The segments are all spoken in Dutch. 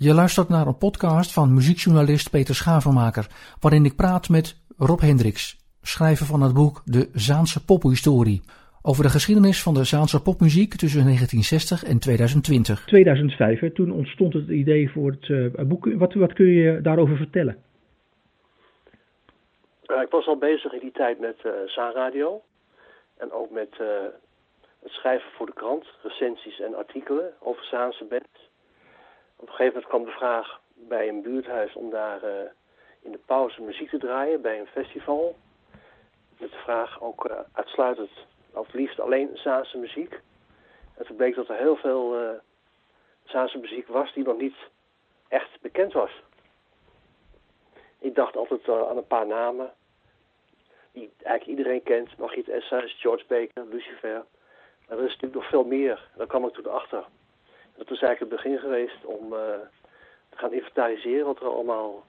Je luistert naar een podcast van muziekjournalist Peter Schavenmaker, waarin ik praat met Rob Hendricks, schrijver van het boek De Zaanse Pophistorie, over de geschiedenis van de Zaanse popmuziek tussen 1960 en 2020. 2005, toen ontstond het idee voor het uh, boek. Wat, wat kun je daarover vertellen? Uh, ik was al bezig in die tijd met uh, Zaanradio en ook met het schrijven voor de krant, recensies en artikelen over Zaanse bands. Op een gegeven moment kwam de vraag bij een buurthuis om daar uh, in de pauze muziek te draaien bij een festival. Met de vraag ook uh, uitsluitend, of liefst alleen Zaanse muziek. En toen bleek dat er heel veel uh, Zaanse muziek was die nog niet echt bekend was. Ik dacht altijd aan een paar namen die eigenlijk iedereen kent. Margriet Essens, George Baker, Lucifer. Maar er is natuurlijk nog veel meer. Daar kwam ik toen achter. Dat is eigenlijk het begin geweest om uh, te gaan inventariseren wat er allemaal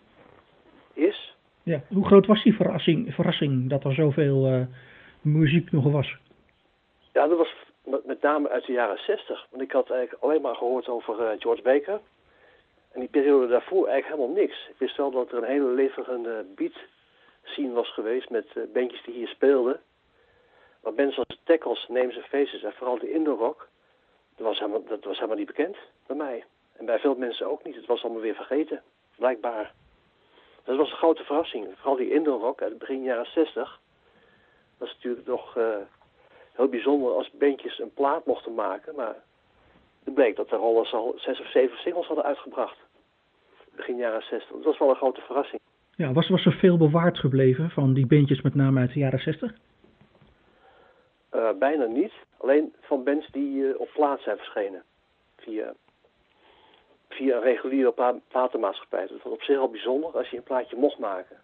is. Ja, hoe groot was die verrassing, verrassing dat er zoveel uh, muziek nog was? Ja, dat was met, name uit de jaren 60. Want ik had eigenlijk alleen maar gehoord over uh, George Baker. En die periode daarvoor eigenlijk helemaal niks. Ik wist wel dat er een hele levige beat scene was geweest met bandjes die hier speelden. Maar bands als Tackles, Names and Faces en vooral de indoor rock dat was, helemaal, dat was niet bekend bij mij. En bij veel mensen ook niet. Het was allemaal weer vergeten, blijkbaar. Dat was een grote verrassing. Vooral die indoor rock uit het begin jaren 60. Dat is natuurlijk nog uh, heel bijzonder als bandjes een plaat mochten maken. Maar het bleek dat de rollers al zes of zeven singles hadden uitgebracht. Begin jaren 60. Dat was wel een grote verrassing. Ja, was, was er veel bewaard gebleven van die bandjes met name uit de jaren 60? Uh, bijna niet. Alleen van bands die uh, op plaat zijn verschenen. Via, via een reguliere pla platenmaatschappij. Dat was op zich al bijzonder als je een plaatje mocht maken.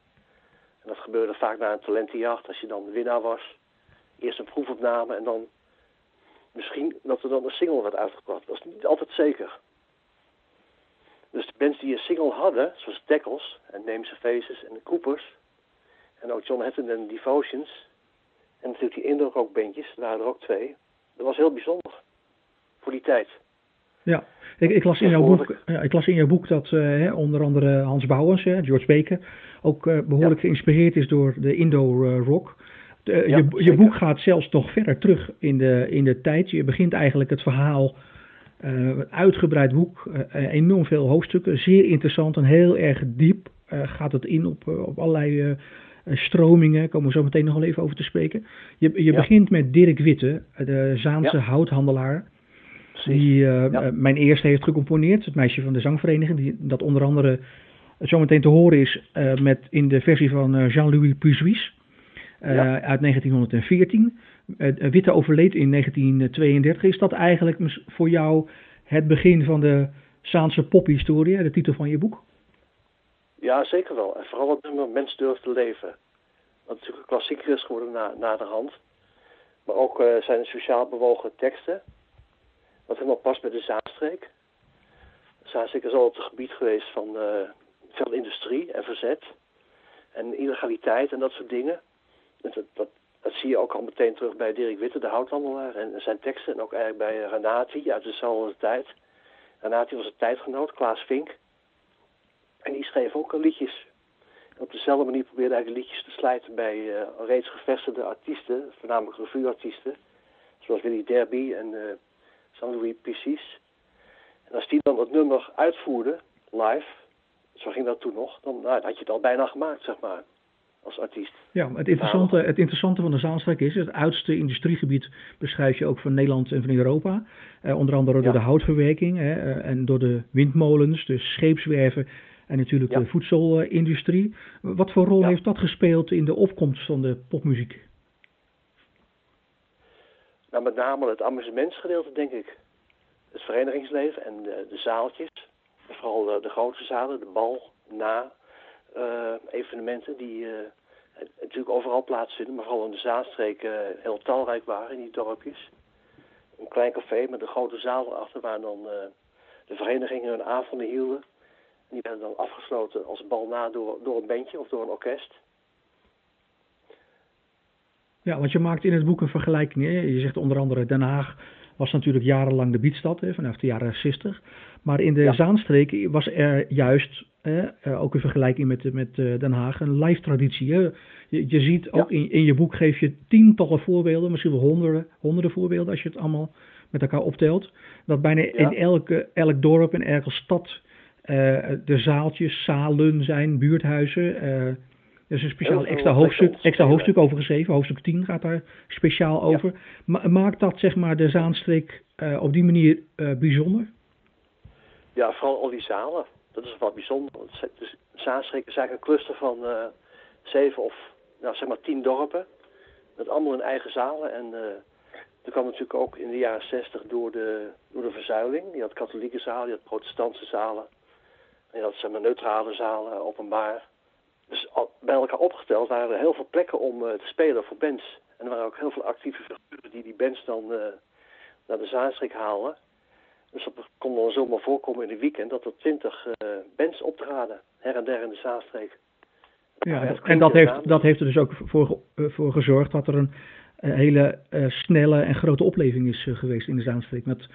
En dat gebeurde vaak na een talentenjacht. Als je dan winnaar was. Eerst een proefopname en dan misschien dat er dan een single werd uitgebracht. Dat is niet altijd zeker. Dus de bands die een single hadden, zoals Tackles en and Faces en de Coopers. En ook John Hatton en Devotions. En natuurlijk die bandjes, er waren er ook twee. Dat was heel bijzonder. Voor die tijd. Ja, ik, ik, las, in jouw boek, ja, ik las in jouw boek dat uh, onder andere Hans Bouwens, George Baker, ook uh, behoorlijk ja. geïnspireerd is door de indoor rock. De, ja, je, je boek gaat zelfs nog verder terug in de, in de tijd. Je begint eigenlijk het verhaal, een uitgebreid boek, enorm veel hoofdstukken, zeer interessant en heel erg diep. gaat het in op, op allerlei stromingen, komen we zo meteen nog wel even over te spreken. Je, je ja. begint met Dirk Witte, de Zaanse ja. houthandelaar. Die ja. mijn eerste heeft gecomponeerd, het meisje van de zangvereniging. Die, dat onder andere zometeen te horen is met, in de versie van Jean-Louis Puisuis uit 1914. Witte overleed in 1932. Is dat eigenlijk voor jou het begin van de Zaanse pophistorie, de titel van je boek? Ja, zeker wel. En vooral het nummer Mens durft te leven. Wat natuurlijk een klassieker is geworden na, na de hand. Maar ook uh, zijn sociaal bewogen teksten. Wat helemaal past bij de Zaanstreek. Zaanstreek is altijd een gebied geweest van uh, veel industrie en verzet. En illegaliteit en dat soort dingen. En dat, dat, dat, zie je ook al meteen terug bij Dirk Witte, de houthandelaar. En zijn teksten. En ook eigenlijk bij Renati uit dezelfde tijd. Renati was een tijdgenoot, Klaas Vink. En die schreef ook liedjes. En op dezelfde manier probeerde eigenlijk liedjes te slijten bij uh, reeds gevestigde artiesten, voornamelijk revueartiesten, zoals Willy Derby en uh, Jean-Louis Pissis. En als die dan het nummer uitvoerde, live, zo ging dat toen nog, dan, nou, dan had je het al bijna gemaakt, zeg maar, als artiest. Ja, het interessante, het interessante van de Zaanstreek is, het oudste industriegebied beschrijf je ook van Nederland en van Europa. Eh, onder andere door ja. de houtverwerking hè, en door de windmolens, de scheepswerven en natuurlijk ja. de voedselindustrie. Wat voor rol ja. heeft dat gespeeld in de opkomst van de popmuziek? Nou, met name het amusementsgedeelte, denk ik. Het verenigingsleven en de, de zaaltjes. Vooral de, de, grote zalen, de bal, na uh, evenementen die uh, natuurlijk overal plaatsvinden. Maar vooral in de Zaanstreek uh, heel talrijk waren in die dorpjes. Een klein café met een grote zaal erachter waar dan de verenigingen hun avonden hielden. Die werden dan afgesloten als bal na door, door een bandje of door een orkest. Ja, want je maakt in het boek een vergelijking. Hè? Je zegt onder andere Den Haag was natuurlijk jarenlang de biedstad, hè, vanaf de jaren 60. Maar in de Zaanstreek was er juist, eh, ook in vergelijking met, met Den Haag, een live traditie. Je, je ziet ook in, in je boek geef je tientallen voorbeelden, misschien wel honderden, honderden voorbeelden als je het allemaal met elkaar optelt. Dat bijna in elke, elk dorp en elke stad de zaaltjes, zalen zijn, buurthuizen. er is een speciaal extra hoofdstuk, extra hoofdstuk over geschreven. Hoofdstuk 10 gaat daar speciaal over. maakt dat zeg maar de Zaanstreek op die manier bijzonder? Ja, vooral al die zalen. Dat is wat bijzonder. Dus Zaanstreek is eigenlijk een cluster van zeven of nou, zeg maar tien dorpen. Met allemaal hun eigen zalen. En uh, dat kwam natuurlijk ook in de jaren zestig door de, door de verzuiling. Je had katholieke zalen, je had protestantse zalen. En zeg maar, neutrale zalen, openbaar. Dus al, bij elkaar opgeteld waren er heel veel plekken om uh, te spelen voor bands. En er waren ook heel veel actieve figuren die die bands dan naar de Zaanstreek haalden. Dus dat kon dan zomaar voorkomen in de weekend dat er twintig uh, bands optraden, her en der in de Zaanstreek. Ja, en dat heeft, dat heeft er dus ook voor, eh, voor gezorgd dat er een hele uh, snelle en grote opleving is geweest in de Zaanstreek. Met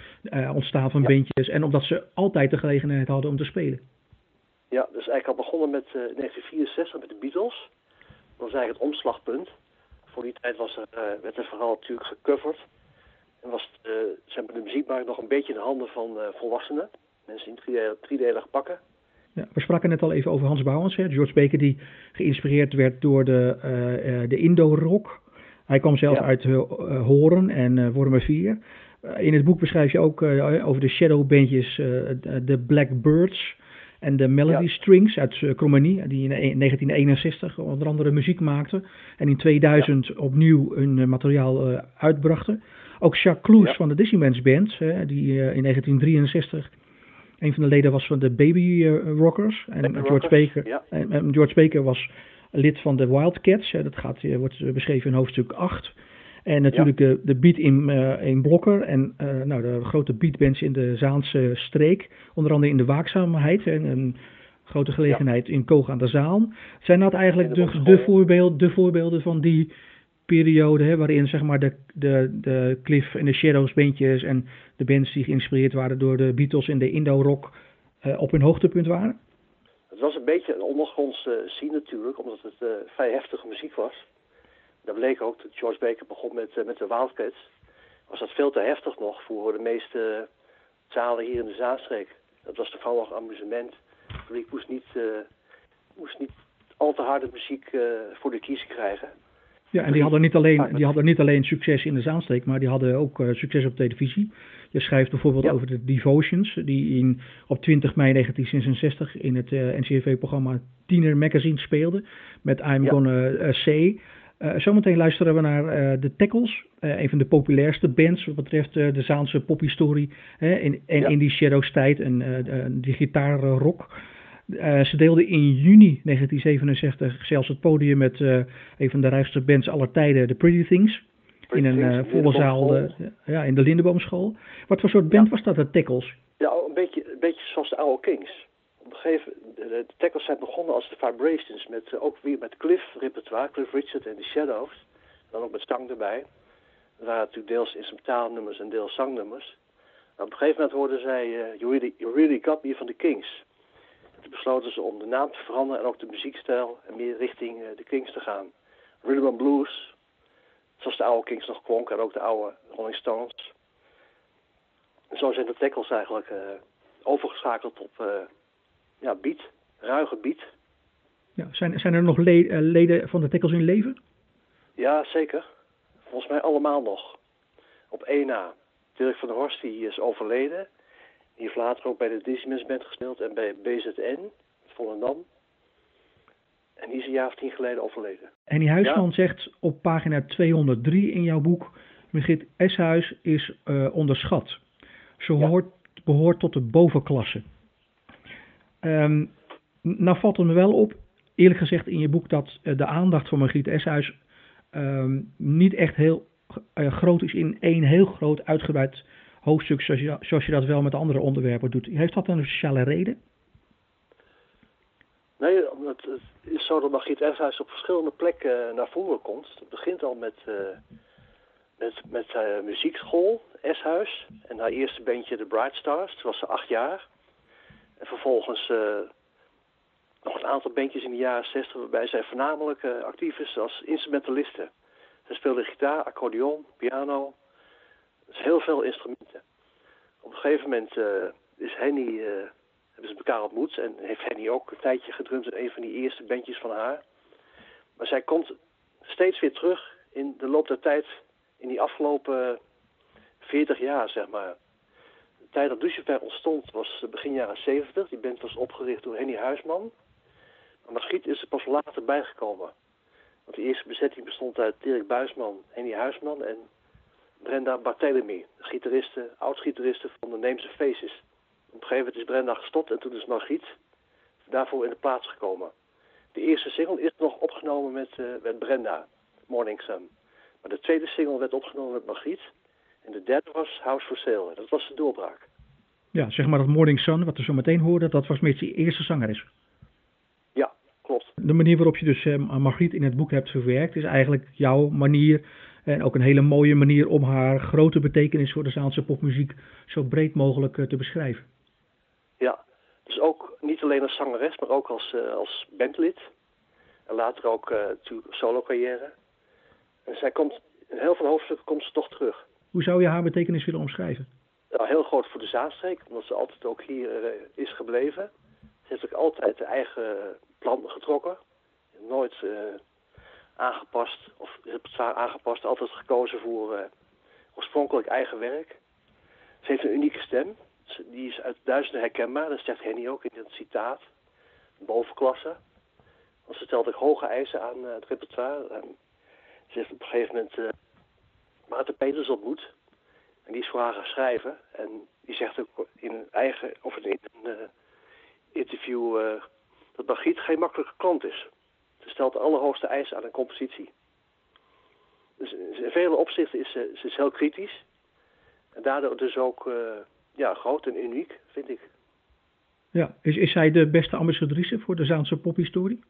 ontstaan van ja. bandjes en omdat ze altijd de gelegenheid hadden om te spelen. Ja, dus eigenlijk al begonnen met 1964 met de Beatles. Dat was eigenlijk het omslagpunt. Voor die tijd was er, werd er vooral natuurlijk gecoverd. En was uh, zeg maar, de muziekmarkt nog een beetje in de handen van uh, volwassenen. Mensen in driedelig, driedelig pakken. Ja, we spraken net al even over Hans Bouwens, hè, George Baker, die geïnspireerd werd door de, uh, de Indo-rock. Hij kwam zelf ja. uit Horen en uh, Wormer 4. in het boek beschrijf je ook over de shadowbandjes de Black Birds en de Melody ja. Strings uit uh, Cromanie, die in 1961 onder andere muziek maakten. En in 2000 ja. opnieuw hun materiaal uitbrachten. Ook Jacques Kloes van de Disneymans Band, hè, die in 1963 een van de leden was van de Baby Rockers. En, Baby George, Rockers, Baker, en, George Baker was lid van de Wildcats. Hè, dat gaat, wordt beschreven in hoofdstuk 8. En natuurlijk ja. de, de beat in, in Blokker en nou, de grote beatbands in de Zaanse streek. Onder andere in de Waakzaamheid. En een grote gelegenheid in Koog aan de Zaan. Zijn dat eigenlijk de, de, voorbeeld, de voorbeelden van die periode hè, waarin zeg maar de, de, de Cliff en de Shadows bandjes en de bands die geïnspireerd waren door de Beatles en de Indo-rock uh, op hun hoogtepunt waren? Het was een beetje een ondergrondse scene natuurlijk, omdat het vrij heftige muziek was. Dat bleek ook toen George Baker begon met, uh, met de Wildcats. Was dat veel te heftig nog voor de meeste zalen hier in de Zaanstreek. Dat was vooral nog amusement. Publiek moest niet, moest niet al te harde muziek voor de kies krijgen. Ja, en die hadden, niet alleen, die hadden niet alleen succes in de Zaanstreek, maar die hadden ook uh, succes op televisie. Je schrijft bijvoorbeeld ja. over de Devotions, die in, op 20 mei 1966 in het uh, NCRV-programma Tiener Magazine speelden, met I'm ja. Gonna uh, Say. Zometeen luisteren we naar de Tackles, een van de populairste bands wat betreft de Zaanse pophistorie. in, en ja. in die Shadows tijd, en die gitaarrock. Uh, ze deelden in juni 1967 zelfs het podium met uh, een van de rijkste bands aller tijden, The Pretty Things. Pretty in een uh, volle zaal, ja, in de Lindeboomschool. Wat voor soort band ja. was dat, de Tackles? Ja, een beetje, een beetje zoals de oude Kings. Gegeven de, Tackles zijn begonnen als de Vibrations, met, ook weer met Cliff repertoire, Cliff Richard en de Shadows. Dan ook met zang erbij. Er waren natuurlijk deels instrumentaalnummers en deels zangnummers. Maar op een gegeven moment hoorden zij you, really, you Really Got Me van de Kings. Toen besloten ze om de naam te veranderen en ook de muziekstijl en meer richting uh, de Kings te gaan. Rhythm and Blues, zoals de oude Kings nog klonken en ook de oude Rolling Stones. En zo zijn de tackles eigenlijk uh, overgeschakeld op uh, ja, beat, ruige beat. Ja, zijn, zijn er nog le leden van de tackles in leven? Ja, zeker. Volgens mij allemaal nog. Op één na. Dirk van der Horst die is overleden. Die heeft later ook bij de Disney's Band gespeeld en bij BZN, Volendam. En die is een jaar of tien geleden overleden. En die Huisman ja. zegt op pagina 203 in jouw boek... Margriet Eshuis is uh, onderschat. Ze ja. hoort, behoort tot de bovenklasse. Um, nou valt het me wel op, eerlijk gezegd in je boek... dat uh, de aandacht voor Margriet Eshuis um, niet echt heel uh, groot is... in één heel groot uitgebreid hoofdstuk zoals je, dat wel met andere onderwerpen doet. Heeft dat een sociale reden? Nee, het, het is zo dat Margriet Eshuis op verschillende plekken naar voren komt. Het begint al met, met, met uh, muziekschool, Eshuis. En haar eerste bandje, de Bright Stars. Toen was ze acht jaar. En vervolgens nog een aantal bandjes in de jaren 60 waarbij zij voornamelijk actief is als instrumentaliste. Zij speelde gitaar, accordeon, piano. Dus heel veel instrumenten. Op een gegeven moment is Henny, hebben ze elkaar ontmoet en heeft Henny ook een tijdje gedrumd in een van die eerste bandjes van haar. Maar zij komt steeds weer terug in de loop der tijd, in die afgelopen 40 jaar, zeg maar. Tijd dat Lucifer ontstond was begin jaren 70. Die band was opgericht door Henny Huisman. Maar Margriet is er pas later bijgekomen. Want de eerste bezetting bestond uit Dirk Buisman, Henny Huisman en Brenda Barthelemy, gitariste, oud-gitariste van de Neemse Faces. Op een gegeven moment is Brenda gestopt en toen is Margriet daarvoor in de plaats gekomen. De eerste single is nog opgenomen met, uh, met Brenda, Morning Sun. Maar de tweede single werd opgenomen met Margriet. En de derde was House for Sale. Dat was de doorbraak. Ja, zeg maar dat Morning Sun, wat we zo meteen hoorden, dat was met je eerste zangeres. Ja, klopt. De manier waarop je dus uh, Margriet in het boek hebt verwerkt, is eigenlijk jouw manier. En ook een hele mooie manier om haar grote betekenis voor de Zaanse popmuziek zo breed mogelijk uh, te beschrijven. Ja, dus ook niet alleen als zangeres, maar ook als, uh, als bandlid. En later ook natuurlijk solo carrière. En zij komt, in heel veel hoofdstukken komt ze toch terug. Hoe zou je haar betekenis willen omschrijven? Nou, heel groot voor de Zaanstreek, omdat ze altijd ook hier uh, is gebleven. Ze heeft ook altijd de eigen plan getrokken. Nooit uh, aangepast, of repertoire aangepast, altijd gekozen voor uh, oorspronkelijk eigen werk. Ze heeft een unieke stem. Die is uit duizenden herkenbaar, dat zegt Henny ook in het citaat. Bovenklasse. Want ze stelt ook hoge eisen aan het repertoire. En ze heeft op een gegeven moment Maarten Peters ontmoet. En die is voor haar gaan schrijven. En die zegt ook in een eigen, of in een uh, interview, uh, dat Margriet geen makkelijke klant is. Ze stelt de allerhoogste eisen aan een compositie. Dus in vele opzichten is ze, ze is heel kritisch. En daardoor dus ook ja, groot en uniek, vind ik. Ja, is, is zij de beste ambassadrice voor de Zaanse pophistorie?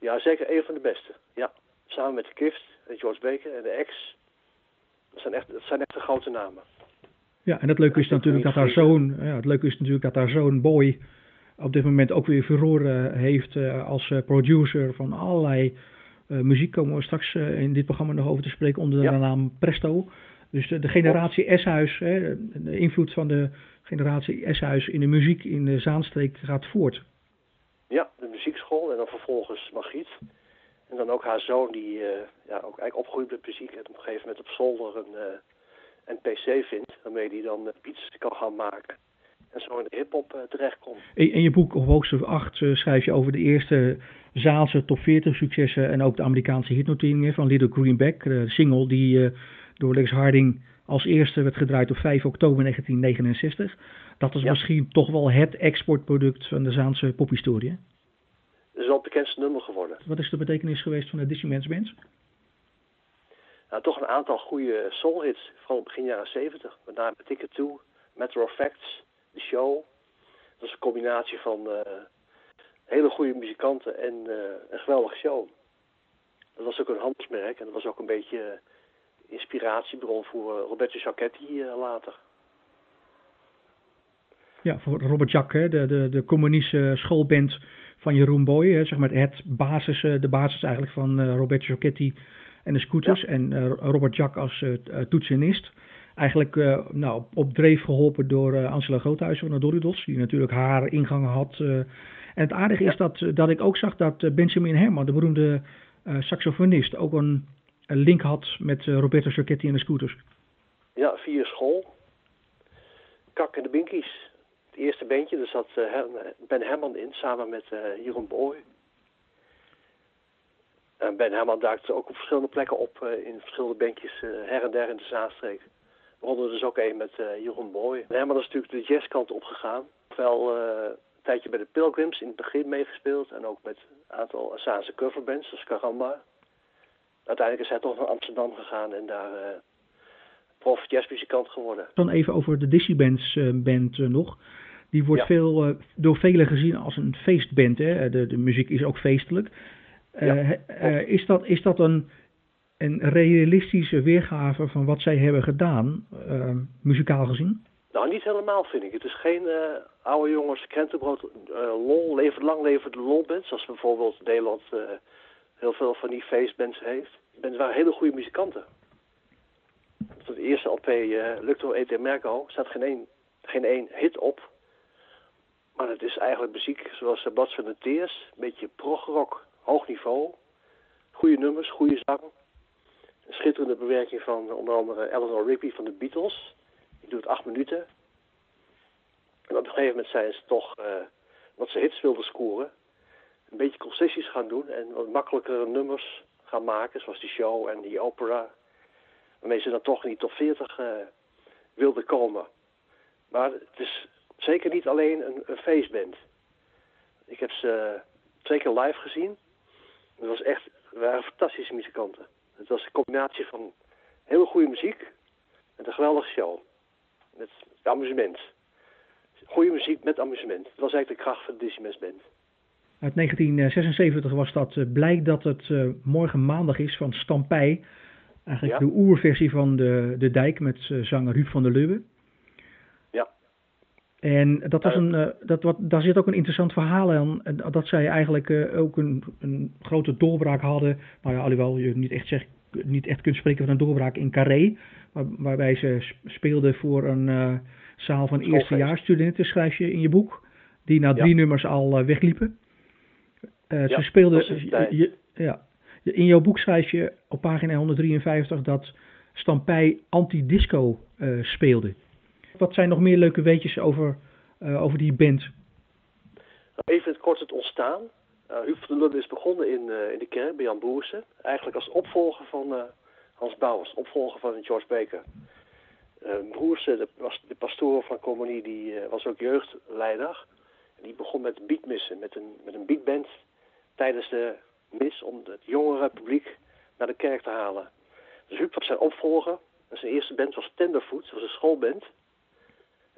Ja, zeker een van de beste, ja. Samen met de Kift, George Baker en de Ex. Dat zijn echt, dat zijn echt de grote namen. Ja, en het leuke is natuurlijk dat haar zoon, ja, het leuke is natuurlijk dat haar zoon Boy op dit moment ook weer furore heeft uh, als uh, producer van allerlei uh, muziek. Komen we straks in dit programma nog over te spreken onder ja. de naam Presto. Dus de, de generatie S-huis, de invloed van de generatie S-huis in de muziek in de Zaanstreek gaat voort. Ja, de muziekschool en dan vervolgens Margriet. En dan ook haar zoon die uh, ja, ook eigenlijk opgroeit met muziek en op een gegeven moment op zolder een, uh, een pc vindt. Waarmee hij dan uh, beats kan gaan maken. En zo in de hiphop terechtkomt. In, in je boek op hoogste 8 schrijf je over de eerste Zaalse top 40 successen. En ook de Amerikaanse hitnoteringen van Little Greenback. De single die door Lex Harding als eerste werd gedraaid op 5 oktober 1969. Dat is ja. misschien toch wel het exportproduct van de Zaanse pophistorie. Dat is wel het bekendste nummer geworden. Wat is de betekenis geweest van de Disneyman's Bands? Nou, toch een aantal goede soulhits, vooral begin jaren 70. Met name Ticket To, Matter of Facts, The Show. Dat is een combinatie van uh, hele goede muzikanten en uh, een geweldige show. Dat was ook een handelsmerk en dat was ook een beetje inspiratiebron voor Roberto Giacchetti later. Ja, voor Robert Jack, hè, de, de, de communistische schoolband van Jeroen Boy. Hè, zeg maar het basis, de basis eigenlijk van uh, Roberto Giacchetti en de Scooters. Ja. En uh, Robert Jack als toetsenist. Eigenlijk nou, op dreef geholpen door Angela Groothuizen van de Doridos. Die natuurlijk haar ingangen had. en het aardige is dat, dat ik ook zag dat Benjamin Herman, de beroemde saxofonist, ook een, een, link had met Roberto Giacchetti en de Scooters. Ja, via school. Kak en de Binkies eerste bandje, er zat uh, Ben Herman in, samen met uh, Jeroen Boy. En Ben Herman duikte ook op verschillende plekken op uh, in verschillende bandjes her en der in de Zaanstreek. Waaronder dus ook een met Jeroen Boy. Ben Herman is natuurlijk de jazzkant opgegaan. Wel een tijdje bij de Pilgrims in het begin meegespeeld. En ook met een aantal Zaanse coverbands, zoals Caramba. Uiteindelijk is hij toch naar Amsterdam gegaan en daar prof jazzmuzikant geworden. Dan even over de Dizzy Bands band nog. Die wordt ja. veel, uh, door velen gezien als een feestband. Hè? De, de muziek is ook feestelijk. Ja. uh, is, dat, is dat een, een realistische weergave van wat zij hebben gedaan, muzikaal gezien? Nou, niet helemaal vind ik. Het is geen uh, oude jongens krentenbrood uh, lol, levert lang levert de lolbands. Zoals bijvoorbeeld Nederland uh, heel veel van die feestbands heeft. Het waren hele goede muzikanten. Op de eerste LP, Lucto et Merco, staat geen één, geen één hit op. Maar het is eigenlijk muziek zoals uh, Blood, Sweat Tears. Een beetje progrock, hoog niveau. Goede nummers, goede zang. Een schitterende bewerking van onder andere Eleanor Rigby van de Beatles. Die doet acht minuten. En op een gegeven moment zijn ze toch, uh, wat ze hits wilden scoren, een beetje concessies gaan doen en wat makkelijkere nummers gaan maken, zoals die show en die opera. Waarmee ze dan toch in die top 40 uh, wilden komen. Maar het is zeker niet alleen een, een feestband. Ik heb ze twee keer live gezien. Het was echt, het waren fantastische muzikanten. Het was een combinatie van hele goede muziek en een geweldige show. Met amusement. Goede muziek met amusement. Dat was eigenlijk de kracht van de Disney's Band. Uit 1976 was dat uh, blijk dat het uh, morgen maandag is van Stampij. Eigenlijk Ja. de oerversie van de, de Dijk met zanger Huub van der Lubbe. En dat was een, eh, dat, wat, daar zit ook een interessant verhaal aan. Dat zij eigenlijk eh, ook een, een grote doorbraak hadden. Nou ja, alhoewel je niet echt, zegt, niet echt kunt spreken van een doorbraak in Carré. Waar, waarbij ze sp- speelden voor een eh, zaal van eerstejaarsstudenten, schrijf je in je boek. Die na Ja. drie nummers al wegliepen. Ja, ze speelden, je- ja. In jouw boek schrijf je op pagina 153 dat Stampij anti-disco speelde. Wat zijn nog meer leuke weetjes over, eh, over die band? Even kort het ontstaan. Uh, Huub van der Lubbe is begonnen in, eh, in de kerk bij Jan Boersen. Eigenlijk als opvolger van Hans Bouwers, opvolger van George Baker. Broersen, de, was de pastoor van Commonie, die was ook jeugdleider. En die begon met beatmissen, met een, met een beatband tijdens de mis om het jongere publiek naar de kerk te halen. Dus Huub was zijn opvolger. En zijn eerste band was Tenderfoot, dat was een schoolband.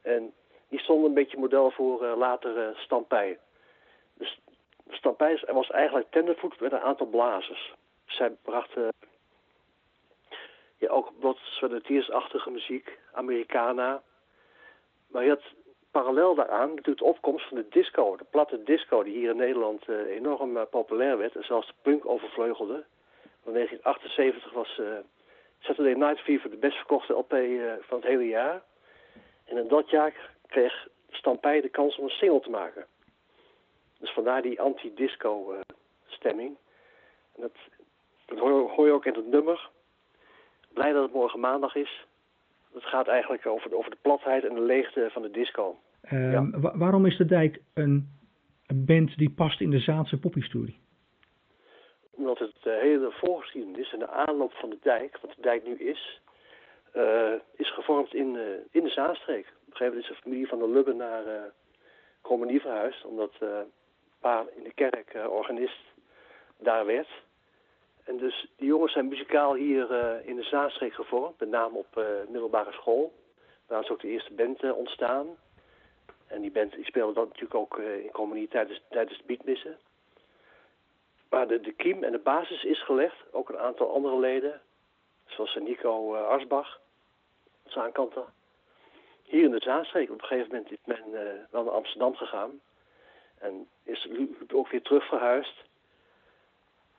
En die stond een beetje model voor uh, latere Stampij. Dus Stampij was eigenlijk Tenderfoot met een aantal blazers. Zij brachten ook wat Sweater-achtige muziek, Americana. Maar je had parallel daaraan natuurlijk de opkomst van de disco. De platte disco die hier in Nederland uh, enorm populair werd en zelfs de punk overvleugelde. In 1978 was Saturday Night Fever de best verkochte LP van het hele jaar. En in dat jaar kreeg Stampij de kans om een single te maken. Dus vandaar die anti-disco uh, stemming. En dat, dat hoor, hoor, je ook in het nummer. Blij dat het morgen maandag is. Het gaat eigenlijk over, over de platheid en de leegte van de disco. Uh, ja. wa waarom is de Dijk een, een, band die past in de Zaanse pophistorie? Omdat het de hele voorgeschiedenis en de aanloop van de dijk, wat de dijk nu is, is gevormd in, uh, in de Zaanstreek. Op een gegeven moment is de familie van de Lubbe naar uh, verhuisd, omdat pa in de kerk organist daar werd. En dus die jongens zijn muzikaal hier in de Zaanstreek gevormd, met name op middelbare school. Daar is ook de eerste band ontstaan. En die band die speelde dan natuurlijk ook in communie tijdens, tijdens de beatmissen. Maar de, de kiem en de basis is gelegd. Ook een aantal andere leden, zoals Nico Arsbach, zaankanter. Hier in de Zaanstreek. Op een gegeven moment is men wel naar Amsterdam gegaan. En is ook weer terug verhuisd.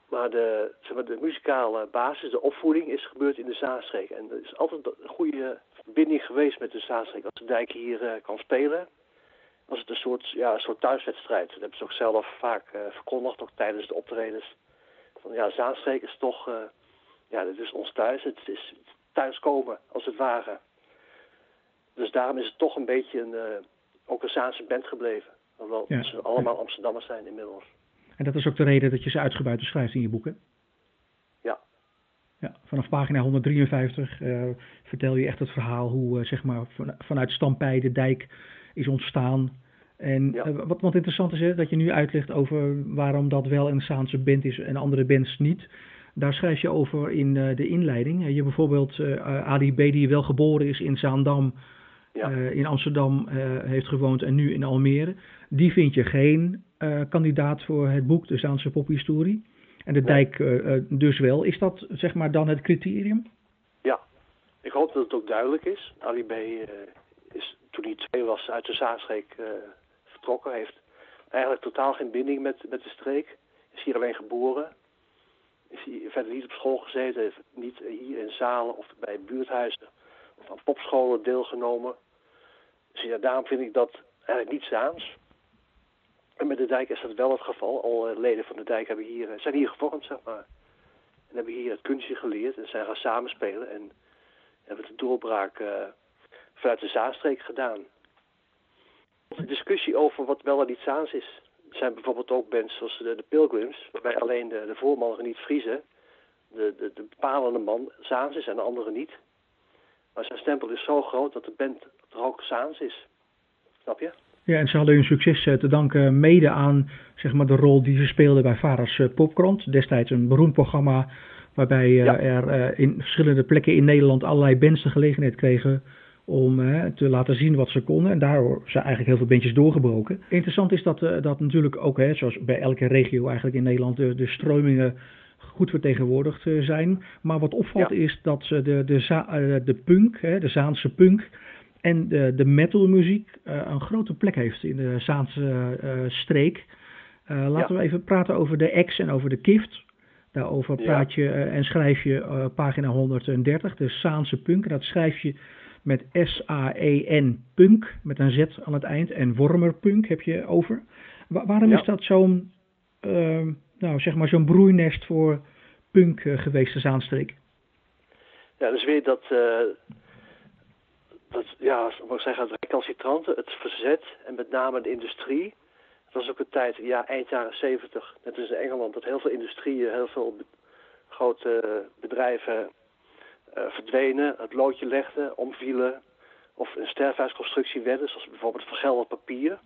Maar de, zeg maar, de muzikale basis, de opvoeding is gebeurd in de Zaanstreek. En er is altijd een goede verbinding geweest met de Zaanstreek. Als de dijk hier kan spelen, was het een soort, ja, een soort thuiswedstrijd. Dat hebben ze ook zelf vaak verkondigd, ook tijdens de optredens. Van ja, Zaanstreek is toch, ja, dit is ons thuis. Het is thuiskomen, als het ware. Dus daarom is het toch een beetje een, ook een Zaanse band gebleven. Hoewel ja. ze allemaal Amsterdammers zijn inmiddels. En dat is ook de reden dat je ze uitgebreid beschrijft in je boeken. Ja. ja vanaf pagina 153 uh, vertel je echt het verhaal hoe uh, zeg maar van, vanuit Stampij de dijk is ontstaan. En ja. uh, wat, wat interessant is, hè, dat je nu uitlegt over waarom dat wel een Saanse band is en andere bands niet. Daar schrijf je over in de inleiding. Je bijvoorbeeld Ali B, die wel geboren is in Zaandam, ja. in Amsterdam heeft gewoond en nu in Almere. Die vind je geen kandidaat voor het boek De Zaanse Pophistorie. En de dijk dus wel. Is dat zeg maar dan het criterium? Ja, ik hoop dat het ook duidelijk is. Ali B is toen hij twee was uit de Zaanstreek vertrokken. heeft eigenlijk totaal geen binding met, met de streek. Is hier alleen geboren. Is hij verder niet op school gezeten. Heeft niet hier in zalen of bij buurthuizen of aan popscholen deelgenomen. Dus daarom vind ik dat eigenlijk niet Zaans. En met de dijk is dat wel het geval. Alle leden van de dijk hebben hier, zijn hier gevormd, zeg maar. En hebben hier het kunstje geleerd en zijn gaan samenspelen. En hebben de doorbraak uh, vanuit de Zaanstreek gedaan. De discussie over wat wel en niet Zaans is. Zijn bijvoorbeeld ook bands zoals de, de Pilgrims, waarbij alleen de, de voorman niet Friese, de, de, de bepalende man Zaans is en de andere niet. Maar zijn stempel is zo groot dat de band ook Zaans is. Snap je? Ja, en ze hadden hun succes eh, te danken mede aan zeg maar, de rol die ze speelden bij Varas eh, Popkrant. Destijds een beroemd programma waarbij uh, er in verschillende plekken in Nederland allerlei bands de gelegenheid kregen om te laten zien wat ze konden. En daardoor zijn eigenlijk heel veel bandjes doorgebroken. Interessant is dat, dat natuurlijk ook, hè, zoals bij elke regio eigenlijk in Nederland, de, de stromingen goed vertegenwoordigd zijn. Maar wat opvalt is dat de, de, de, de punk, hè, de Zaanse punk, en de, de metalmuziek uh, een grote plek heeft in de Zaanse uh, streek. Uh, laten we even praten over de X en over de Kift. Daarover praat je en schrijf je pagina 130, de Zaanse punk. Dat schrijf je met S-A-E-N punk, met een Z aan het eind. En wormerpunk heb je over. Wa waarom is dat zo'n, ehm, nou zeg maar zo'n broeinest voor punk geweest, de Zaanstreek? Ja, dus weer dat dat, ja, moet ik zeggen, het recalcitranten, het verzet en met name de industrie. Het was ook een tijd, ja, eind jaren zeventig, net als in Engeland, dat heel veel industrieën, heel veel grote bedrijven uh, verdwenen, het loodje legden, omvielen of een sterfhuisconstructie werden, zoals bijvoorbeeld vergelderd papier.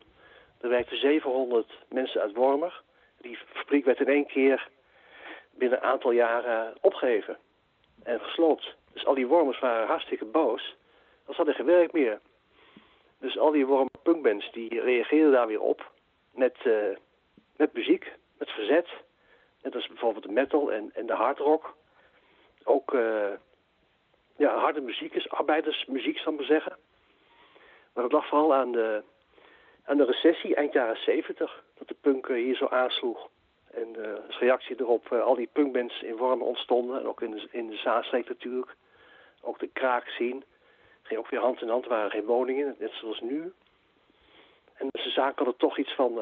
Er werkten 700 mensen uit Wormer. Die fabriek werd in één keer binnen een aantal jaren opgeheven en gesloopt. Dus al die Wormers waren hartstikke boos. Dat hadden geen werk meer. Dus al die warme punkbands die reageerden daar weer op met, uh, met muziek, met verzet. Net als bijvoorbeeld de metal en, en de hardrock. Ook uh, ja, harde muziek is arbeidersmuziek, zal ik maar zeggen. Maar dat lag vooral aan de, aan de recessie eind jaren 70, dat de punk hier zo aansloeg. En uh, als reactie erop al die punkbands in Wormen ontstonden. En ook in de, in de Zaanstreek natuurlijk. Ook de kraak zien ging ook weer hand in hand, waren geen woningen, net zoals nu. En zaak had er toch iets van,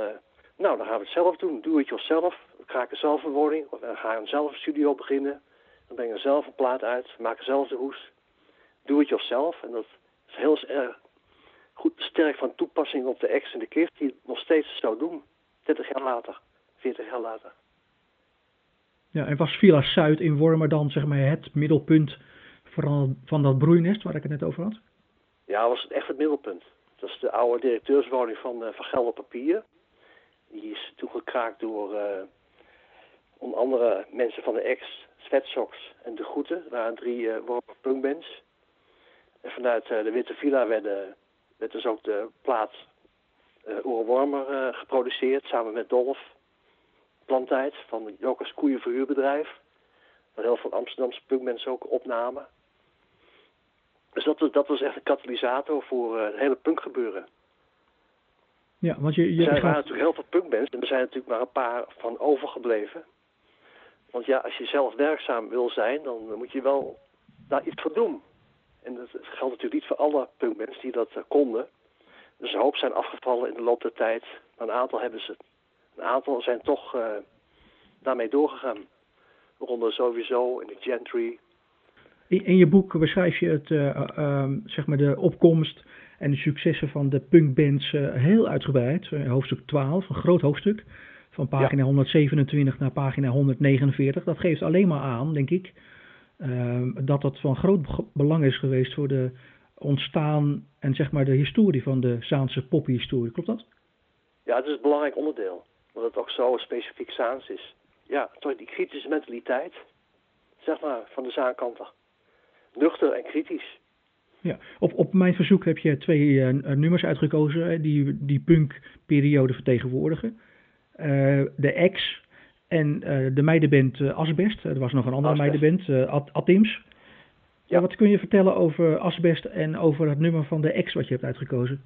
nou dan gaan we het zelf doen, doe het jezelf. We kraken zelf een woning, we gaan zelf een studio beginnen. Dan brengen zelf een plaat uit, we maken zelf de hoes. Doe het jezelf. En dat is heel erg goed, sterk van toepassing op de ex en de kist, die het nog steeds zou doen. 30 jaar later, 40 jaar later. Ja, en was Villa Zuid in Wormer dan zeg maar het middelpunt Vooral van dat broeinest waar ik het net over had? Ja, dat was echt het middelpunt. Dat is de oude directeurswoning van, uh, van Gelder Papier. Die is toegekraakt door uh, onder andere mensen van de ex, Sweatsox en De Groeten. Waren drie uh, worpen punkbands. En vanuit de Witte Villa werd, werd dus ook de plaat uh, Oerenwormer geproduceerd samen met Dolf Plantijd van Jokkers Koeienverhuurbedrijf. Waar heel veel Amsterdamse punkbands ook opnamen. Dus dat, dat was echt een katalysator voor het hele punkgebeuren. Ja, want je, je er zijn, waren natuurlijk heel veel punkbands en er zijn natuurlijk maar een paar van overgebleven. Want ja, als je zelf werkzaam wil zijn, dan moet je wel daar iets voor doen. En dat geldt natuurlijk niet voor alle punkbands die dat uh, konden. Dus een hoop zijn afgevallen in de loop der tijd. Maar een aantal hebben ze. Een aantal zijn toch uh, daarmee doorgegaan. Waaronder sowieso in de Gentry, in, je boek beschrijf je het, uh, uh, zeg maar de opkomst en de successen van de punkbands heel uitgebreid. hoofdstuk 12, een groot hoofdstuk. Van pagina 127 naar pagina 149. Dat geeft alleen maar aan, denk ik, ehm, dat dat van groot belang is geweest voor de ontstaan en zeg maar de historie van de Zaanse pophistorie. Klopt dat? Ja, het is een belangrijk onderdeel. Omdat het ook zo specifiek Zaans is. Ja, toch die kritische mentaliteit, zeg maar, van de Zaankanter nuchter en kritisch. Ja, op, op mijn verzoek heb je twee uh, nummers uitgekozen die die punkperiode vertegenwoordigen. Uh, de X en uh, de meidenband Asbest. Er was nog een andere Asbest. meidenband, Atims. Ja. Wat kun je vertellen over Asbest en over het nummer van de ex wat je hebt uitgekozen?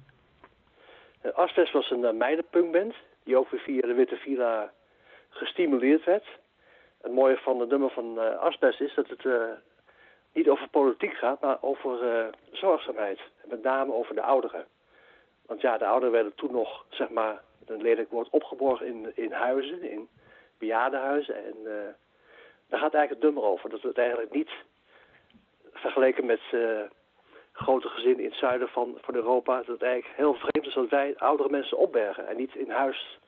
Asbest was een meidenpunkband die ook weer via de Witte Villa gestimuleerd werd. Het mooie van het nummer van Asbest is dat het niet over politiek gaat, maar over uh, zorgzaamheid. Met name over de ouderen. Want ja, de ouderen werden toen nog, zeg maar, een lelijk woord, opgeborgen in, in huizen, in bejaardenhuizen. En daar gaat eigenlijk het nummer over. Dat het eigenlijk niet vergeleken met grote gezinnen in het zuiden van, van Europa, dat het eigenlijk heel vreemd is dat wij oudere mensen opbergen en niet in huis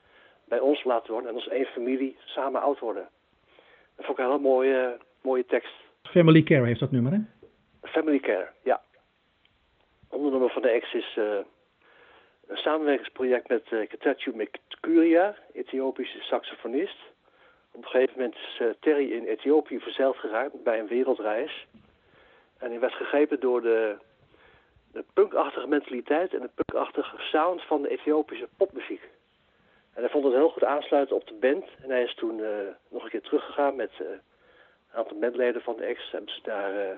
bij ons laten worden en als één familie samen oud worden. Dat vond ik een hele mooie, mooie tekst. Family Care heeft dat nummer, hè? Family Care, ja. Ondernummer van de ex is uh, een samenwerkingsproject met uh, Ketachu Mekuria, Ethiopische saxofonist. Op een gegeven moment is uh, Terry in Ethiopië verzeild geraakt bij een wereldreis. En hij werd gegrepen door de, de punkachtige mentaliteit en de punkachtige sound van de Ethiopische popmuziek. En hij vond het heel goed aansluiten op de band. En hij is toen uh, nog een keer teruggegaan met een aantal bandleden van de ex. Hebben ze daar uh,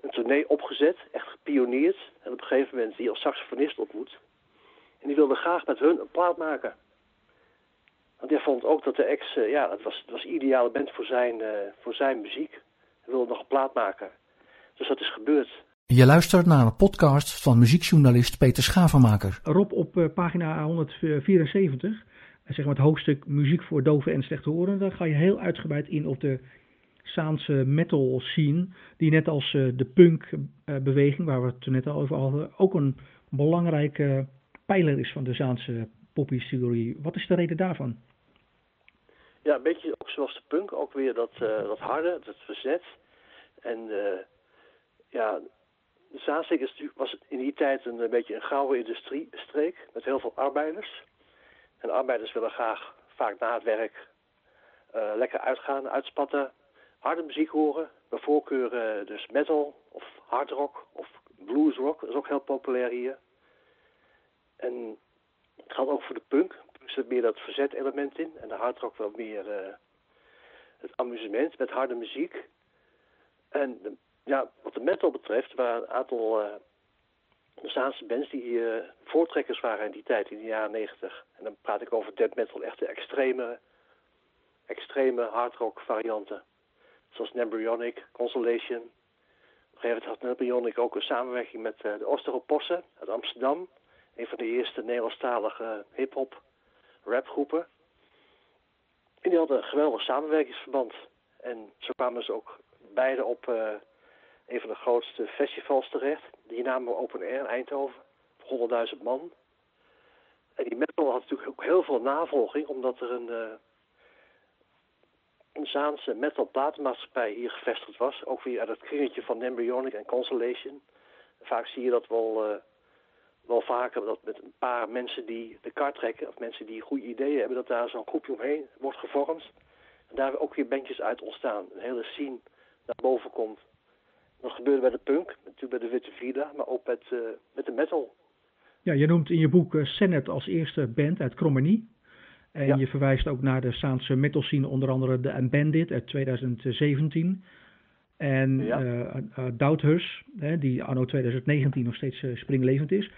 een tournee opgezet, echt gepioneerd. En op een gegeven moment die als saxofonist ontmoet. En die wilde graag met hun een plaat maken. Want hij vond ook dat de ex, ja, het was, het was ideale band voor zijn, voor zijn muziek. Hij wilde nog een plaat maken. Dus dat is gebeurd. Je luistert naar een podcast van muziekjournalist Peter Schavenmaker. Rob, op uh, pagina 174, eh, zeg maar het hoofdstuk muziek voor doven en slechthorenden, ga je heel uitgebreid in op de Saanse metal scene, die net als uh, de punkbeweging, waar we het net al over hadden, ook een belangrijke pijler is van de Zaanse poppyhistorie. Wat is de reden daarvan? Ja, een beetje ook zoals de punk, ook weer dat, dat harde, dat verzet. En ja, Zaanstreek was in die tijd een, beetje een gouden industriestreek met heel veel arbeiders. En arbeiders willen graag, vaak na het werk, uh, lekker uitgaan, uitspatten, harde muziek horen. Bij voorkeur uh, dus metal of hard rock of bluesrock. Dat is ook heel populair hier. En het geldt ook voor de punk. Er zit meer dat verzet element in. En de hardrock wel meer uh, het amusement met harde muziek. En de ja, wat de metal betreft waren een aantal uh, Zaanse bands die uh, voortrekkers waren in die tijd, in de jaren negentig. En dan praat ik over death metal, echte extreme, extreme hardrock varianten. Zoals Nembryonic, Consolation. Op een gegeven moment had Nembryonic ook een samenwerking met de Osteropossen uit Amsterdam. Een van de eerste Nederlandstalige hip-hop rapgroepen. En die hadden een geweldig samenwerkingsverband. En zo kwamen ze ook beide op een van de grootste festivals terecht. Die namen Open Air in Eindhoven. 100.000 man. En die metal had natuurlijk ook heel veel navolging, omdat er een, uh, een Zaanse metal platenmaatschappij hier gevestigd was. Ook weer uit het kringetje van Embryonic en Consolation. Vaak zie je dat wel, uh, wel vaker, dat met een paar mensen die de kar trekken, of mensen die goede ideeën hebben, dat daar zo'n groepje omheen wordt gevormd. En daar ook weer bandjes uit ontstaan. Een hele scene naar boven komt. Dat gebeurde bij de punk, natuurlijk bij de Witte Vida, maar ook met, uh, met de metal. Ja, je noemt in je boek uh, Senet als eerste band uit Krommenie. En ja. je verwijst ook naar de Saanse metal scene, onder andere de Bandit uit 2017. En ja. uh, die anno 2019 nog steeds springlevend is.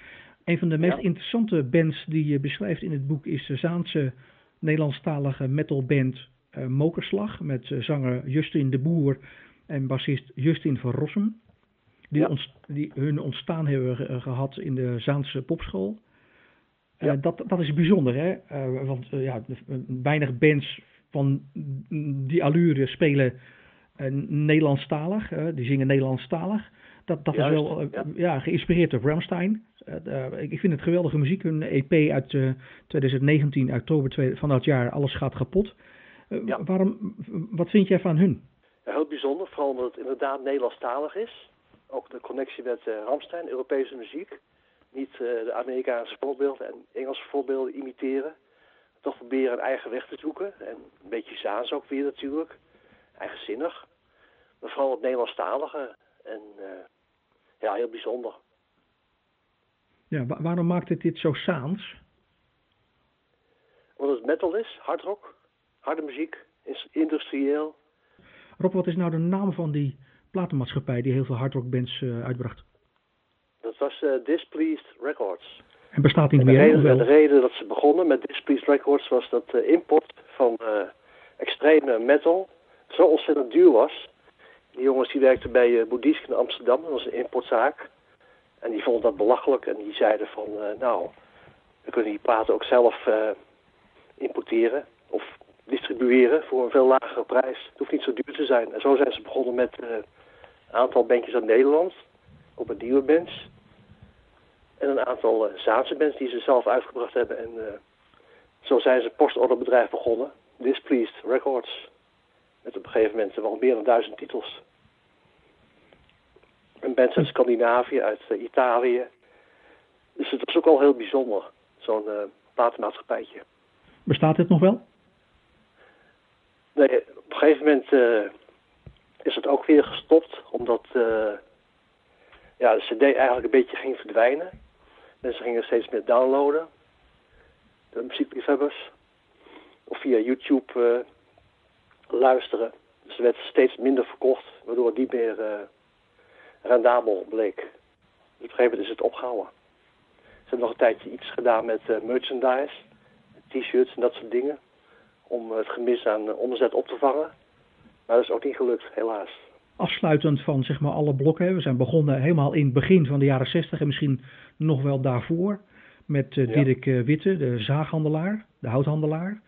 Een van de meest ja. interessante bands die je beschrijft in het boek is de Zaanse Nederlandstalige metalband Mokerslag. Met zanger Justin de Boer en bassist Justin van Rossum. Die, ja. ontst die hun ontstaan hebben gehad in de Zaanse popschool. Ja. Uh, dat, dat is bijzonder, hè? Uh, want uh, ja, weinig bands van die allure spelen Nederlandstalig. die zingen Nederlandstalig. Dat, dat Juist, is wel ja. ja. geïnspireerd door Ramstein. ik vind het geweldige muziek. Hun EP uit 2019, oktober van dat jaar, Alles gaat kapot. Ja. Waarom, wat vind jij van hun? heel bijzonder, vooral omdat het inderdaad Nederlandstalig is. Ook de connectie met uh, Ramstein, Europese muziek. Niet uh, de Amerikaanse voorbeelden en Engelse voorbeelden imiteren. Toch proberen een eigen weg te zoeken. En een beetje Zaans ook weer natuurlijk. Eigenzinnig. Maar vooral het Nederlandstalige. En uh, ja, heel bijzonder. Ja, wa waarom maakt het dit zo Zaans? Omdat het metal is, hardrock, harde muziek, industrieel, Rob, wat is nou de naam van die platenmaatschappij die heel veel hardrockbands uitbracht? Dat was Displeased Records. En bestaat niet meer? De reden, de reden dat ze begonnen met Displeased Records was dat de import van extreme metal zo ontzettend duur was. Die jongens die werkten bij uh, in Amsterdam, dat was een importzaak. En die vonden dat belachelijk en die zeiden van, nou, we kunnen die platen ook zelf importeren of distribueren voor een veel lagere prijs. Het hoeft niet zo duur te zijn. En zo zijn ze begonnen met een aantal bandjes uit Nederland, op een nieuwe bands. En een aantal Zaanse bands die ze zelf uitgebracht hebben. En zo zijn ze postorderbedrijf begonnen, Displeased Records. Met op een gegeven moment wel meer dan duizend titels. Een band uit Scandinavië, uit Italië. Dus het was ook al heel bijzonder, zo'n platenmaatschappijtje. Bestaat dit nog wel? Nee, op een gegeven moment uh, is het ook weer gestopt, omdat uh, ja, de cd eigenlijk een beetje ging verdwijnen. Mensen gingen steeds meer downloaden, de muziekliefhebbers, of via YouTube uh, luisteren. Dus er werd steeds minder verkocht, waardoor het niet meer rendabel bleek. Dus op een gegeven moment is het opgehouden. Ze hebben nog een tijdje iets gedaan met merchandise t-shirts en dat soort dingen. Om het gemis aan eh, omzet op te vangen. Maar dat is ook niet gelukt, helaas. Afsluitend van zeg maar alle blokken. We zijn begonnen helemaal in het begin van de jaren 60 en misschien nog wel daarvoor. Met uh, Dirk uh, Witte, de zaaghandelaar, de houthandelaar.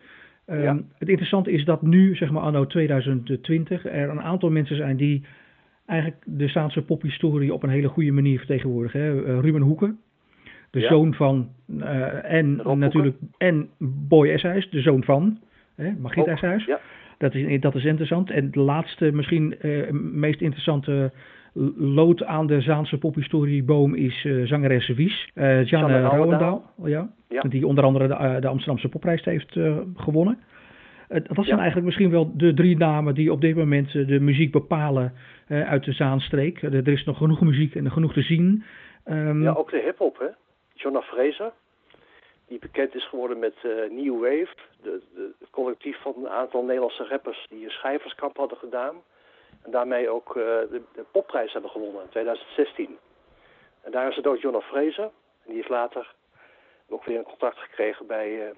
Um, ja. Het interessante is dat nu, zeg maar anno 2020, er een aantal mensen zijn die eigenlijk de Staatse pophistorie op een hele goede manier vertegenwoordigen. Hè. Uh, Ruben Hoeken, de ja. zoon van, uh, en Rob natuurlijk, en Boy Eshuis, de zoon van, hè, Margriet Eshuis. Ja. Dat, is, dat is interessant. En de laatste, misschien uh, meest interessante lood aan de Zaanse pophistorieboom is uh, zangeres Wies, uh, Janne Rouwendaal, ja, ja. die onder andere de, de Amsterdamse popprijs heeft gewonnen. dat zijn eigenlijk misschien wel de drie namen die op dit moment de muziek bepalen uit de Zaanstreek. er is nog genoeg muziek en genoeg te zien. Um, ja, ook de hip-hop, hè? Jonah Fraser, die bekend is geworden met uh, New Wave, de, de, het collectief van een aantal Nederlandse rappers die een schrijverskamp hadden gedaan. En daarmee ook uh, de, de, popprijs hebben gewonnen in 2016. En daar is het ook Jonah Fraser. En die heeft later ook weer een contract gekregen bij uh,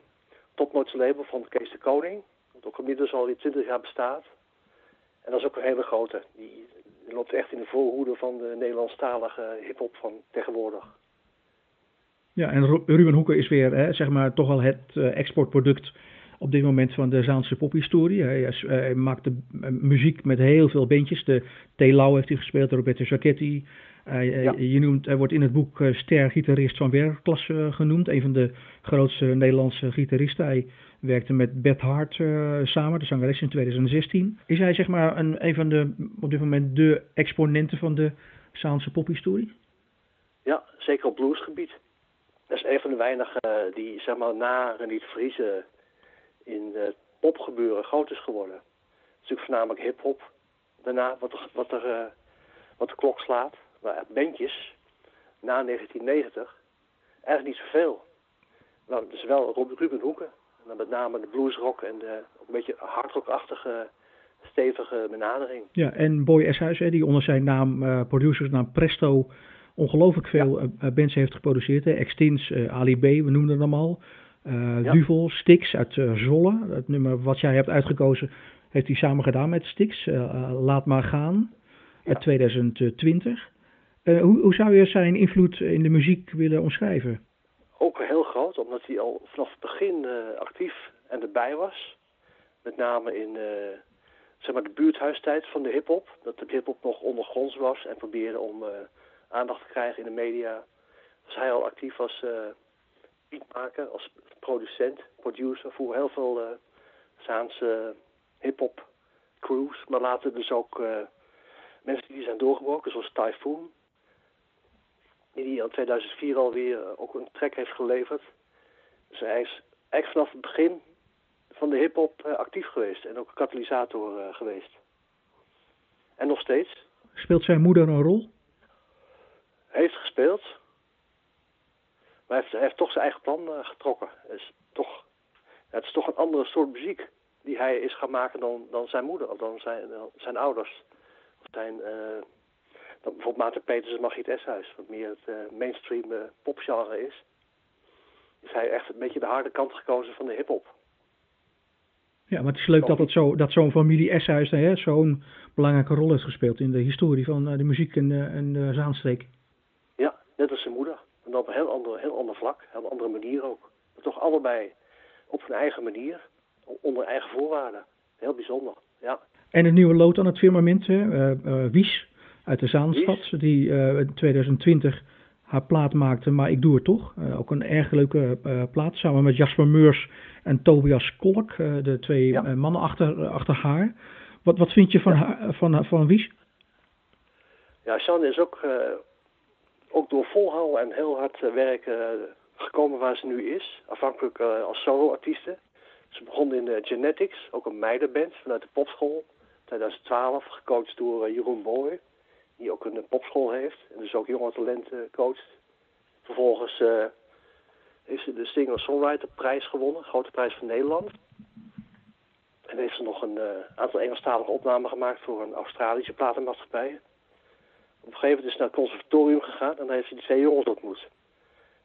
Topnotes label van Kees de Koning. Dat ook inmiddels al 20 jaar bestaat. En dat is ook een hele grote. Die, loopt echt in de voorhoede van de Nederlandstalige hip-hop van tegenwoordig. Ja, en Ruben Hoeken is weer hè, zeg maar toch wel het uh, exportproduct op dit moment van de Zaanse pophistorie. Hij, hij, hij maakte muziek met heel veel bandjes. De T. Lau heeft hij gespeeld, Roberto Sacchetti. Uh, ja. je noemt, hij wordt in het boek ster-gitarist van werkklasse genoemd. Een van de grootste Nederlandse gitaristen. Hij werkte met Beth Hart samen, de zangeres in 2016. Is hij zeg maar een, een van de, op dit moment de exponenten van de Zaanse pophistorie? Ja, zeker op bluesgebied. Dat is een van de weinigen die zeg maar na Reniet Vriezen in het popgebeuren groot is geworden. Het is natuurlijk voornamelijk hip-hop. Daarna wat er, wat, er, uh, wat de klok slaat. Maar bandjes na 1990 eigenlijk niet zoveel. Nou, dus wel Ruben Hoeken. En dan met name de bluesrock en de ook een beetje hardrockachtige stevige benadering. Ja, en Boy Eshuis, die onder zijn naam, uh, producersnaam Presto, ongelooflijk veel ja. bands heeft geproduceerd. Hè. Extins, uh, Ali B, we noemden hem al. Uh, ja. Duvel, Stix uit uh, Zolle. Het nummer wat jij hebt uitgekozen heeft hij samen gedaan met Stix. Uh, Laat maar gaan. Ja. Uit 2020. hoe, hoe zou je zijn invloed in de muziek willen omschrijven? Ook heel groot, omdat hij al vanaf het begin actief en erbij was. Met name in zeg maar de buurthuistijd van de hip-hop. Dat de hip-hop nog ondergronds was en probeerde om aandacht te krijgen in de media. Was hij al actief als beatmaker, als producent, producer voor heel veel uh, Zaanse hip-hop crews. Maar later dus ook uh, mensen die zijn doorgebroken, zoals Typhoon. Die in 2004 alweer uh, ook een track heeft geleverd. Dus hij is echt vanaf het begin van de hip-hop actief geweest en ook een katalysator geweest. En nog steeds. Speelt zijn moeder een rol? Heeft gespeeld. Maar hij heeft, hij heeft toch zijn eigen plan uh, getrokken. Het is, toch, het is toch een andere soort muziek die hij is gaan maken dan, dan zijn moeder of dan zijn, dan zijn ouders. zijn dan bijvoorbeeld Maarten Peters en Margriet Eshuis, wat meer het mainstream popgenre is. Is hij echt een beetje de harde kant gekozen van de hip-hop. Ja, maar het is leuk dat, het zo, dat zo'n familie Eshuis zo'n belangrijke rol heeft gespeeld in de historie van de muziek en, en de Zaanstreek. Ja, net als zijn moeder. En op een heel ander, heel ander vlak, een heel andere manier ook. Maar toch allebei op hun eigen manier, onder eigen voorwaarden. Heel bijzonder, ja. En een nieuwe lood aan het firmament, uh, Wies uit de Zaanstad, die uh, in 2020 haar plaat maakte, maar ik doe het toch. ook een erg leuke plaat, samen met Jasper Meurs en Tobias Kolk, de twee mannen achter, achter haar. Wat, wat vind je van, haar, van, van Wies? Ja, Sjan is ook ook door volhouden en heel hard eh, werken gekomen waar ze nu is. Afhankelijk uh, als solo-artieste. Ze begon in de Genetics, ook een meidenband vanuit de popschool. 2012, gecoacht door Jeroen Boy, die ook een popschool heeft. En dus ook jonge talenten coacht. Vervolgens uh, heeft ze de Singer-Songwriter prijs gewonnen, grote prijs van Nederland. En heeft ze nog een aantal Engelstalige opnamen gemaakt voor een Australische platenmaatschappij op een gegeven moment is naar het conservatorium gegaan en daar heeft hij twee jongens ontmoet.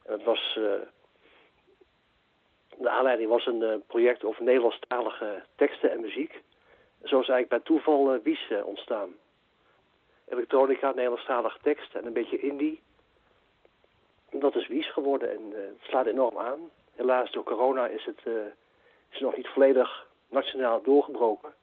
En dat was, uh, de aanleiding was een uh, project over Nederlandstalige teksten en muziek. Zo is eigenlijk bij toeval uh, Wies ontstaan. Elektronica, Nederlandstalige tekst en een beetje indie. En dat is Wies geworden en het slaat enorm aan. Helaas door corona is het, is het nog niet volledig nationaal doorgebroken.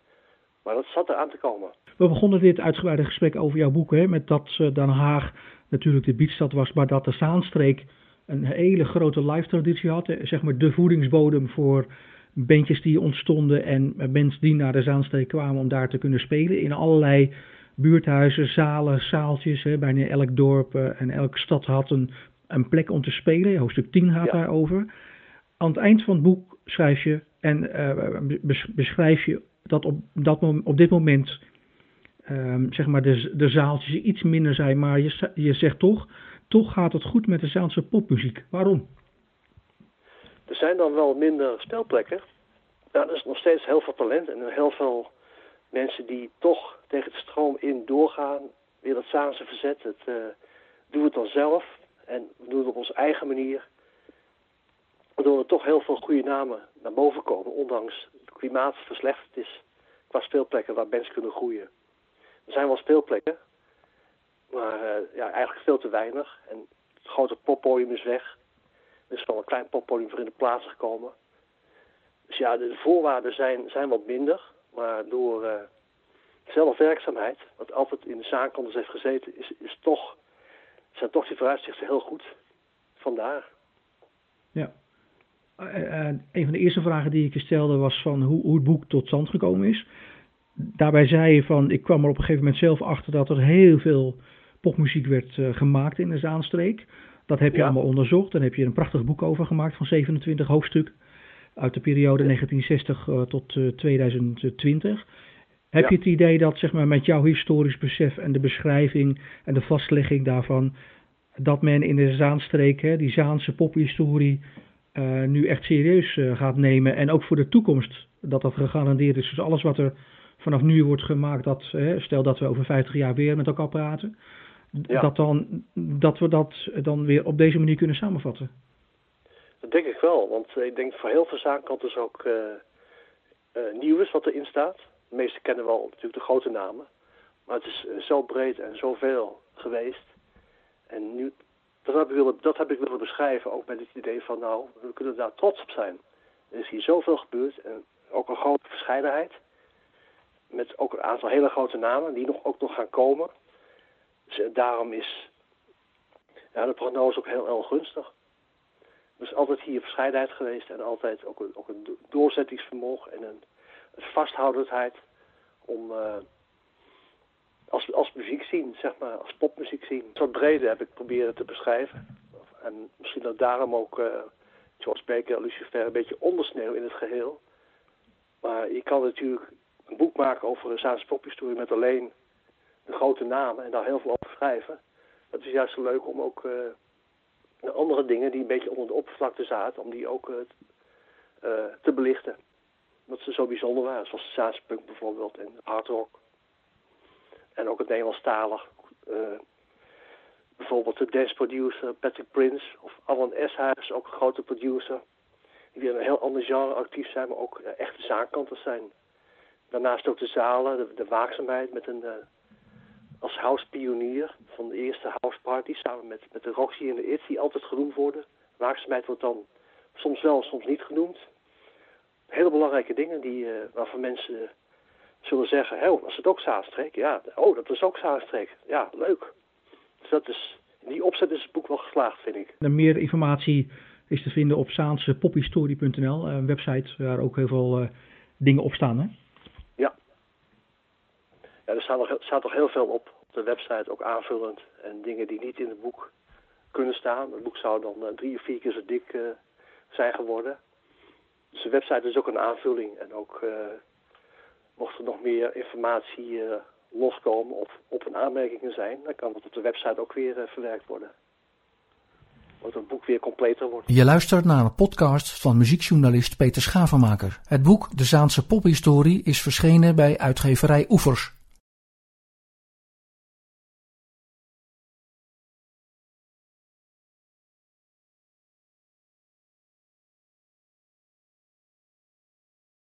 Maar dat zat er aan te komen. We begonnen dit uitgebreide gesprek over jouw boek, hè, met dat uh, Den Haag natuurlijk de biedstad was, maar dat de Zaanstreek een hele grote live traditie had. Zeg maar de voedingsbodem voor bandjes die ontstonden en mensen die naar de Zaanstreek kwamen om daar te kunnen spelen. In allerlei buurthuizen, zalen, zaaltjes. Hè, bijna elk dorp uh, en elke stad had een, een plek om te spelen. Hoofdstuk 10 gaat daarover. Aan het eind van het boek schrijf je en uh, beschrijf je dat op, dat, op dit moment um, zeg maar de, de zaaltjes iets minder zijn. Maar je, je zegt toch, toch gaat het goed met de Zaanse popmuziek. Waarom? Er zijn dan wel minder speelplekken. Er is nog steeds heel veel talent en heel veel mensen die toch tegen de stroom in doorgaan. Weer dat Zaanse verzet. Het, uh, doen het dan zelf en we doen het op onze eigen manier. Waardoor er toch heel veel goede namen naar boven komen, ondanks klimaat verslechterd is qua speelplekken waar mensen kunnen groeien. Er zijn wel speelplekken, maar uh, ja, eigenlijk veel te weinig. En het grote poppodium is weg. Er is wel een klein poppodium voor in de plaats gekomen. Dus ja, de voorwaarden zijn, zijn wat minder. Maar door uh, zelfwerkzaamheid, wat altijd in de zaankanters heeft gezeten, is, is toch, zijn toch die vooruitzichten heel goed. Vandaar. Ja. Uh, een van de eerste vragen die ik je stelde was van hoe, hoe het boek tot stand gekomen is daarbij zei je van, ik kwam er op een gegeven moment zelf achter dat er heel veel popmuziek werd uh, gemaakt in de Zaanstreek. Dat heb je allemaal onderzocht. Dan heb je een prachtig boek over gemaakt van 27 hoofdstukken uit de periode 1960 uh, tot uh, 2020. Heb ja. je het idee dat zeg maar, met jouw historisch besef en de beschrijving en de vastlegging daarvan, dat men in de Zaanstreek, hè, die Zaanse pophistorie, uh, nu echt serieus uh, gaat nemen en ook voor de toekomst dat dat gegarandeerd is. Dus alles wat er vanaf nu wordt gemaakt dat, hè, stel dat we over 50 jaar weer met elkaar praten, ja. dat, dan, dat we dat dan weer op deze manier kunnen samenvatten. Dat denk ik wel, want ik denk voor heel veel zaken is ook uh, uh, nieuw is wat erin staat. De meesten kennen wel natuurlijk de grote namen, maar het is zo breed en zoveel geweest. En nu, dat heb, ik willen, dat heb ik willen beschrijven, ook met het idee van nou, we kunnen daar trots op zijn. Er is hier zoveel gebeurd en ook een grote verscheidenheid met ook een aantal hele grote namen die nog, ook nog gaan komen. Dus eh, daarom is ja, de prognose ook heel, heel gunstig. Er is altijd hier verscheidenheid geweest en altijd ook een, ook een doorzettingsvermogen en een, vasthoudendheid om uh, als, als muziek zien, zeg maar, als popmuziek zien. Wat brede heb ik proberen te beschrijven. En misschien dat daarom ook uh, George Baker en Lucifer een beetje ondersneeuw in het geheel. Maar je kan natuurlijk een boek maken over de Zaanse pophistorie met alleen de grote namen en daar heel veel over schrijven. Dat is juist zo leuk om ook uh, andere dingen die een beetje onder de oppervlakte zaten, om die ook uh, te belichten. Dat ze zo bijzonder waren, zoals de Zaanse punk bijvoorbeeld en hard rock. En ook het Nederlandstalig. Uh, bijvoorbeeld de dance producer Patrick Prince of Alan Eshuis, ook een grote producer. Die weer een heel ander genre actief zijn, maar ook echte zaakkanters zijn. Daarnaast ook de zalen, de, de waakzaamheid met een, uh, als housepionier van de eerste houseparty samen met, met de Roxy en de It, die altijd genoemd worden. Waakzaamheid wordt dan soms wel, soms niet genoemd. Hele belangrijke dingen die, uh, waarvan mensen zullen zeggen, oh, was het ook Zaanstreek? Ja, oh, dat is ook Zaanstreek. Ja, leuk. Dus dat is, in die opzet is het boek wel geslaagd, vind ik. En meer informatie is te vinden op zaansepophistorie.nl, een website waar ook heel veel uh, dingen op staan, hè? Ja. Ja, er staat, nog, staat toch heel veel op, op de website, ook aanvullend. En dingen die niet in het boek kunnen staan. Het boek zou dan uh, drie of vier keer zo dik uh, zijn geworden. Dus de website is ook een aanvulling. En ook mocht er nog meer informatie loskomen of op een aanmerkingen zijn, dan kan dat op de website ook weer verwerkt worden wordt het boek weer completer wordt. Je luistert naar een podcast van muziekjournalist Peter Schavenmaker. Het boek De Zaanse Pophistorie is verschenen bij uitgeverij Oevers.